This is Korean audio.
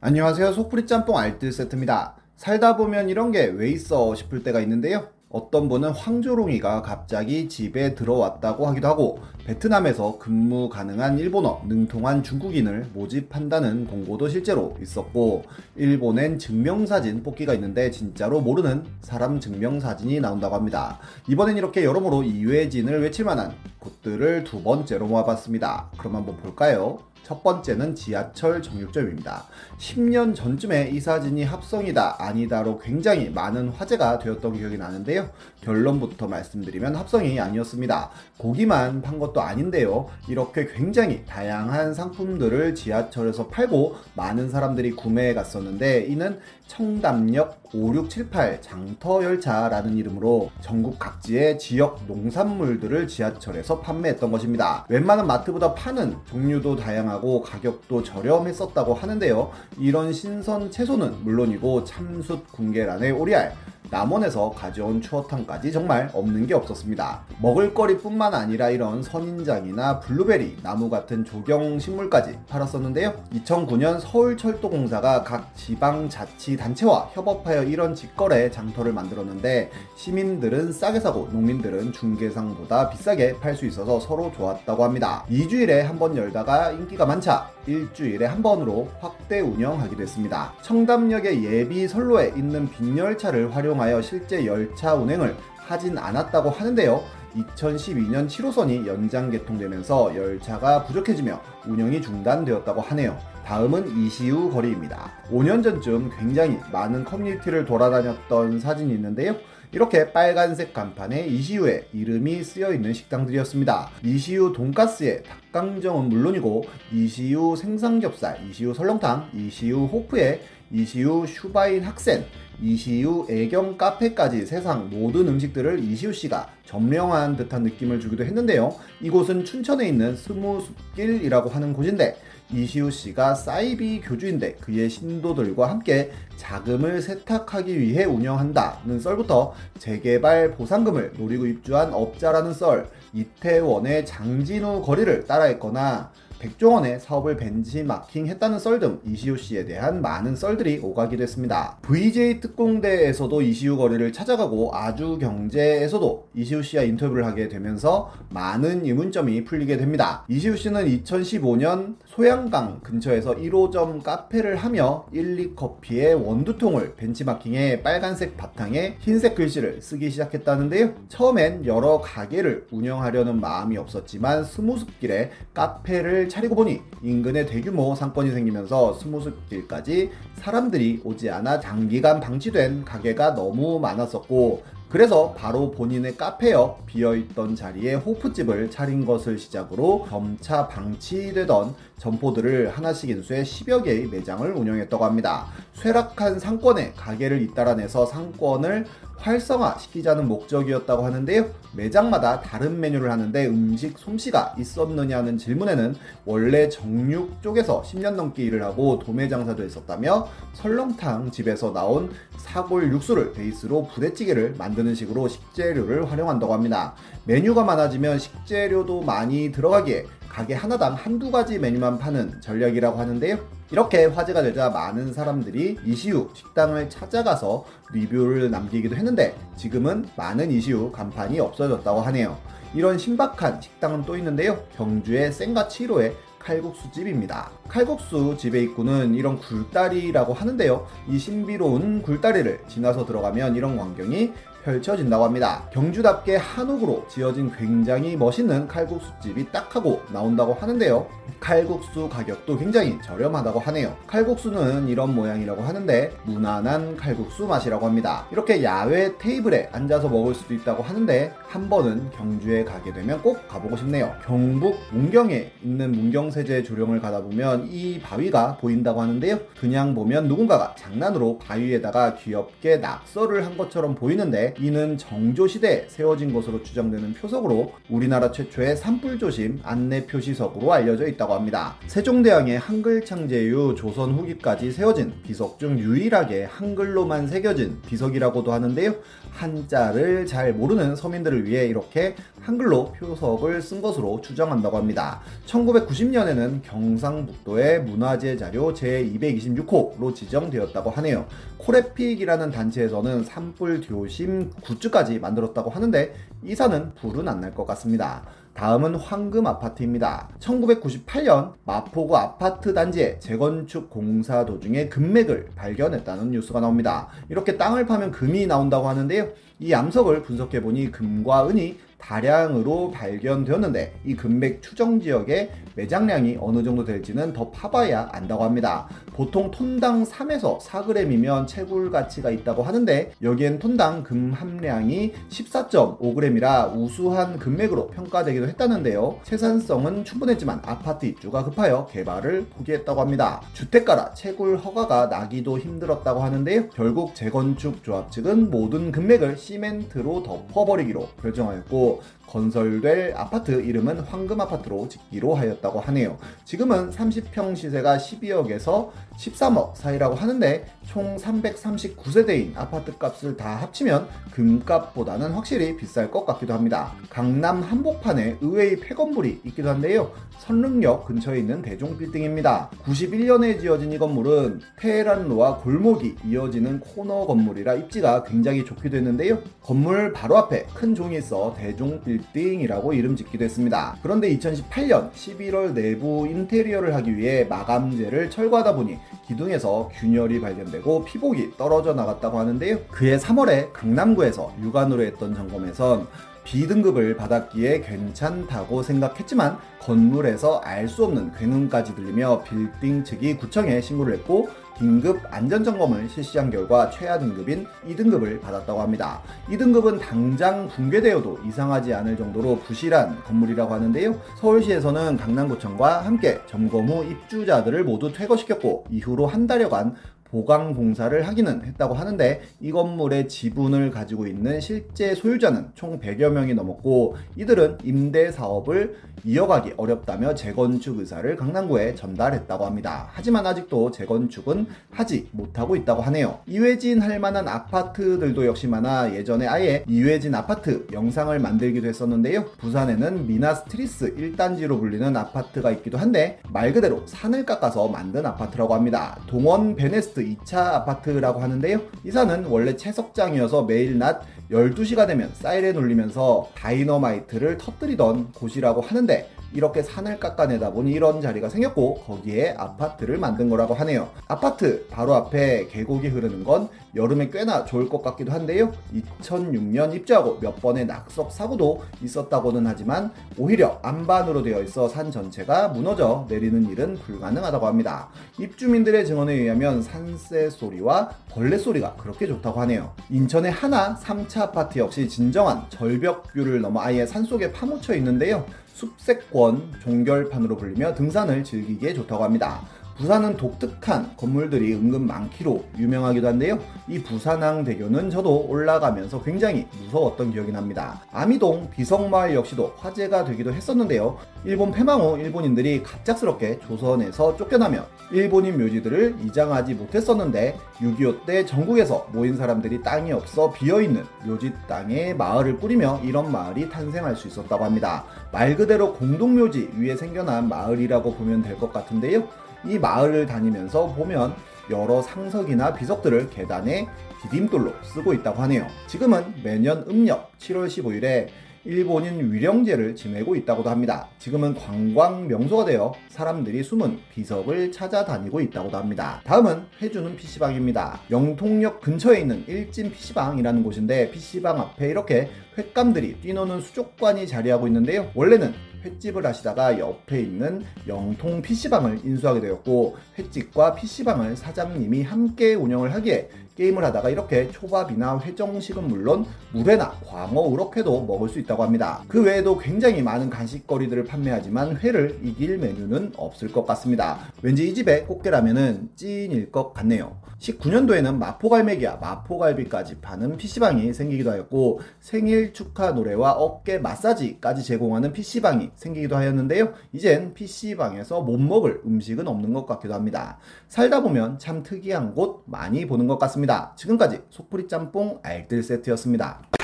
안녕하세요 속풀이 짬뽕 알뜰 세트입니다 살다 보면 이런 게 왜 있어 싶을 때가 있는데요 어떤 분은 황조롱이가 갑자기 집에 들어왔다고 하기도 하고 베트남에서 근무 가능한 일본어 능통한 중국인을 모집한다는 공고도 실제로 있었고 일본엔 증명사진 뽑기가 있는데 진짜로 모르는 사람 증명사진이 나온다고 합니다. 이번엔 이렇게 여러모로 이외진을 외칠 만한 곳들을 두 번째로 모아봤습니다. 그럼 한번 볼까요? 첫 번째는 지하철 정육점입니다. 10년 전쯤에 이 사진이 합성이다 아니다로 굉장히 많은 화제가 되었던 기억이 나는데요. 결론부터 말씀드리면 합성이 아니었습니다. 고기만 판 것도 아닌데요. 이렇게 굉장히 다양한 상품들을 지하철에서 팔고 많은 사람들이 구매해 갔었는데 이는 청담역 5678 장터열차라는 이름으로 전국 각지의 지역 농산물들을 지하철에서 판매했던 것입니다. 웬만한 마트보다 파는 종류도 다양하고 가격도 저렴했었다고 하는데요. 이런 신선 채소는 물론이고 참숯, 궁계란의 오리알, 남원에서 가져온 추어탕까지 정말 없는 게 없었습니다. 먹을거리뿐만 아니라 이런 선인장이나 블루베리, 나무 같은 조경 식물까지 팔았었는데요. 2009년 서울철도공사가 각 지방 자치 단체와 협업하여 이런 직거래 장터를 만들었는데 시민들은 싸게 사고 농민들은 중개상보다 비싸게 팔 수 있어서 서로 좋았다고 합니다. 2주일에 한 번 열다가 인기가 많자 일주일에 한 번으로 확대 운영하기도 했습니다. 청담역의 예비 선로에 있는 빈 열차를 활용 하여 실제 열차 운행을 하진 않았다고 하는데요. 2012년 7호선이 연장 개통되면서 열차가 부족해지며 운영이 중단되었다고 하네요. 다음은 이시우 거리입니다. 5년 전쯤 굉장히 많은 커뮤니티를 돌아다녔던 사진이 있는데요. 이렇게 빨간색 간판에 이시우의 이름이 쓰여 있는 식당들이었습니다. 이시우 돈가스의 닭강정은 물론이고 이시우 생삼겹살, 이시우 설렁탕, 이시우 호프에 이시우 슈바인 학센, 이시우 애견 카페까지 세상 모든 음식들을 이시우 씨가 점령한 듯한 느낌을 주기도 했는데요. 이곳은 춘천에 있는 스무숲길이라고 하는 곳인데 이시우 씨가 사이비 교주인데 그의 신도들과 함께 자금을 세탁하기 위해 운영한다는 썰부터 재개발 보상금을 노리고 입주한 업자라는 썰, 이태원의 장진우 거리를 따라했거나 백종원의 사업을 벤치마킹 했다는 썰 등 이시우 씨에 대한 많은 썰들이 오가기도 했습니다. VJ 특공대에서도 이시우 거리를 찾아가고 아주 경제에서도 이시우 씨와 인터뷰를 하게 되면서 많은 의문점이 풀리게 됩니다. 이시우 씨는 2015년 소양강 근처에서 1호점 카페를 하며 1리커피의 원두통을 벤치마킹해 빨간색 바탕에 흰색 글씨를 쓰기 시작했다는데요. 처음엔 여러 가게를 운영하려는 마음이 없었지만 스무숲길에 카페를 차리고 보니 인근에 대규모 상권이 생기면서 스무숲길까지 사람들이 오지 않아 장기간 방치된 가게가 너무 많았었고 그래서 바로 본인의 카페 옆 비어있던 자리에 호프집을 차린 것을 시작으로 점차 방치되던 점포들을 하나씩 인수해 10여 개의 매장을 운영했다고 합니다. 쇠락한 상권에 가게를 잇따라내서 상권을 활성화시키자는 목적이었다고 하는데요. 매장마다 다른 메뉴를 하는데 음식 솜씨가 있었느냐는 질문에는 원래 정육 쪽에서 10년 넘게 일을 하고 도매 장사도 했었다며 설렁탕 집에서 나온 사골 육수를 베이스로 부대찌개를 만 드는 식으로 식재료를 활용한다고 합니다. 메뉴가 많아지면 식재료도 많이 들어가기에 가게 하나당 한두 가지 메뉴만 파는 전략이라고 하는데요. 이렇게 화제가 되자 많은 사람들이 이시우 식당을 찾아가서 리뷰를 남기기도 했는데 지금은 많은 이시우 간판이 없어졌다고 하네요. 이런 신박한 식당은 또 있는데요. 경주의 생가 7호에 칼국수 집입니다. 칼국수 집의 입구는 이런 굴다리라고 하는데요. 이 신비로운 굴다리를 지나서 들어가면 이런 광경이 펼쳐진다고 합니다. 경주답게 한옥으로 지어진 굉장히 멋있는 칼국수집이 딱 하고 나온다고 하는데요. 칼국수 가격도 굉장히 저렴하다고 하네요. 칼국수는 이런 모양이라고 하는데 무난한 칼국수 맛이라고 합니다. 이렇게 야외 테이블에 앉아서 먹을 수도 있다고 하는데 한 번은 경주에 가게 되면 꼭 가보고 싶네요. 경북 문경에 있는 문경세제 조령을 가다 보면 이 바위가 보인다고 하는데요. 그냥 보면 누군가가 장난으로 바위에다가 귀엽게 낙서를 한 것처럼 보이는데 이는 정조시대에 세워진 것으로 추정되는 표석으로 우리나라 최초의 산불조심 안내 표시석으로 알려져 있다고 합니다. 세종대왕의 한글 창제 이후 조선 후기까지 세워진 비석 중 유일하게 한글로만 새겨진 비석이라고도 하는데요. 한자를 잘 모르는 서민들을 위해 이렇게 한글로 표석을 쓴 것으로 추정한다고 합니다. 1990년에는 경상북도의 문화재 자료 제226호로 지정되었다고 하네요. 코레픽이라는 단체에서는 산불 교심 굿즈까지 만들었다고 하는데 이사는 불은 안 날 것 같습니다. 다음은 황금 아파트입니다. 1998년 마포구 아파트 단지에 재건축 공사 도중에 금맥을 발견했다는 뉴스가 나옵니다. 이렇게 땅을 파면 금이 나온다고 하는데요. 이 암석을 분석해보니 금과 은이 다량으로 발견되었는데 이 금맥 추정 지역의 매장량이 어느 정도 될지는 더 파봐야 안다고 합니다. 보통 톤당 3에서 4g이면 채굴 가치가 있다고 하는데 여기엔 톤당 금 함량이 14.5g이라 우수한 금맥으로 평가되기도 했다는데요. 생산성은 충분했지만 아파트 입주가 급하여 개발을 포기했다고 합니다. 주택가라 채굴 허가가 나기도 힘들었다고 하는데요. 결국 재건축 조합 측은 모든 금맥을 시멘트로 덮어버리기로 결정하였고 건설될 아파트 이름은 황금 아파트로 짓기로 하였다고 하네요. 지금은 30평 시세가 12억에서 13억 사이라고 하는데 총 339세대인 아파트 값을 다 합치면 금값보다는 확실히 비쌀 것 같기도 합니다. 강남 한복판에 의외의 폐건물이 있기도 한데요. 선릉역 근처에 있는 대종 빌딩입니다. 91년에 지어진 이 건물은 테헤란로와 골목이 이어지는 코너 건물이라 입지가 굉장히 좋기도 했는데요. 건물 바로 앞에 큰 종이 있어 대종 빌딩이라고 이름 짓기도 했습니다. 그런데 2018년 11월 내부 인테리어를 하기 위해 마감재를 철거하다 보니 기둥에서 균열이 발견되고 피복이 떨어져 나갔다고 하는데요. 그해 3월에 강남구에서 육안으로 했던 점검에선 B등급을 받았기에 괜찮다고 생각했지만 건물에서 알 수 없는 괴능까지 들리며 빌딩 측이 구청에 신고를 했고 긴급 안전점검을 실시한 결과 최하 등급인 2등급을 받았다고 합니다. 2등급은 당장 붕괴되어도 이상하지 않을 정도로 부실한 건물이라고 하는데요. 서울시에서는 강남구청과 함께 점검 후 입주자들을 모두 퇴거시켰고 이후로 한 달여간 보강 공사를 하기는 했다고 하는데 이 건물의 지분을 가지고 있는 실제 소유자는 총 100여 명이 넘었고 이들은 임대 사업을 이어가기 어렵다며 재건축 의사를 강남구에 전달했다고 합니다. 하지만 아직도 재건축은 하지 못하고 있다고 하네요. 이왜진 할 만한 아파트들도 역시 많아 예전에 아예 이왜진 아파트 영상을 만들기도 했었는데요. 부산에는 미나스 티리스 1단지로 불리는 아파트가 있기도 한데 말 그대로 산을 깎아서 만든 아파트라고 합니다. 동원 베네스트 2차 아파트라고 하는데요. 이사는 원래 채석장이어서 매일 낮 12시가 되면 사이렌 울리면서 다이너마이트를 터뜨리던 곳이라고 하는데 이렇게 산을 깎아내다 보니 이런 자리가 생겼고 거기에 아파트를 만든 거라고 하네요. 아파트 바로 앞에 계곡이 흐르는 건 여름에 꽤나 좋을 것 같기도 한데요. 2006년 입주하고 몇 번의 낙석 사고도 있었다고는 하지만 오히려 안반으로 되어 있어 산 전체가 무너져 내리는 일은 불가능하다고 합니다. 입주민들의 증언에 의하면 산새 소리와 벌레 소리가 그렇게 좋다고 하네요. 인천의 하나 3차 아파트 역시 진정한 절벽 view를 넘어 아예 산속에 파묻혀 있는데요. 숲세권 종결판으로 불리며 등산을 즐기기에 좋다고 합니다. 부산은 독특한 건물들이 은근 많기로 유명하기도 한데요. 이 부산항 대교는 저도 올라가면서 굉장히 무서웠던 기억이 납니다. 아미동 비석마을 역시도 화제가 되기도 했었는데요. 일본 패망 후 일본인들이 갑작스럽게 조선에서 쫓겨나며 일본인 묘지들을 이장하지 못했었는데 6.25 때 전국에서 모인 사람들이 땅이 없어 비어있는 묘지 땅에 마을을 꾸리며 이런 마을이 탄생할 수 있었다고 합니다. 말 그대로 공동묘지 위에 생겨난 마을이라고 보면 될 것 같은데요. 이 마을을 다니면서 보면 여러 상석이나 비석들을 계단에 디딤돌로 쓰고 있다고 하네요. 지금은 매년 음력 7월 15일에 일본인 위령제를 지내고 있다고도 합니다. 지금은 관광 명소가 되어 사람들이 숨은 비석을 찾아다니고 있다고도 합니다. 다음은 해주는 PC방입니다. 영통역 근처에 있는 일진 PC방이라는 곳인데 PC방 앞에 이렇게 횟감들이 뛰노는 수족관이 자리하고 있는데요. 원래는 횟집을 하시다가 옆에 있는 영통 PC방을 인수하게 되었고 횟집과 PC방을 사장님이 함께 운영을 하기에 게임을 하다가 이렇게 초밥이나 회정식은 물론 물회나 광어, 우럭회도 먹을 수 있다고 합니다. 그 외에도 굉장히 많은 간식거리들을 판매하지만 회를 이길 메뉴는 없을 것 같습니다. 왠지 이 집의 꽃게라면은 찐일 것 같네요. 19년도에는 마포갈매기와 마포갈비까지 파는 PC방이 생기기도 하였고 생일 축하 노래와 어깨 마사지까지 제공하는 PC방이 생기기도 하였는데요. 이젠 PC방에서 못 먹을 음식은 없는 것 같기도 합니다. 살다 보면 참 특이한 곳 많이 보는 것 같습 지금까지 속풀이 짬뽕 알뜰 세트였습니다.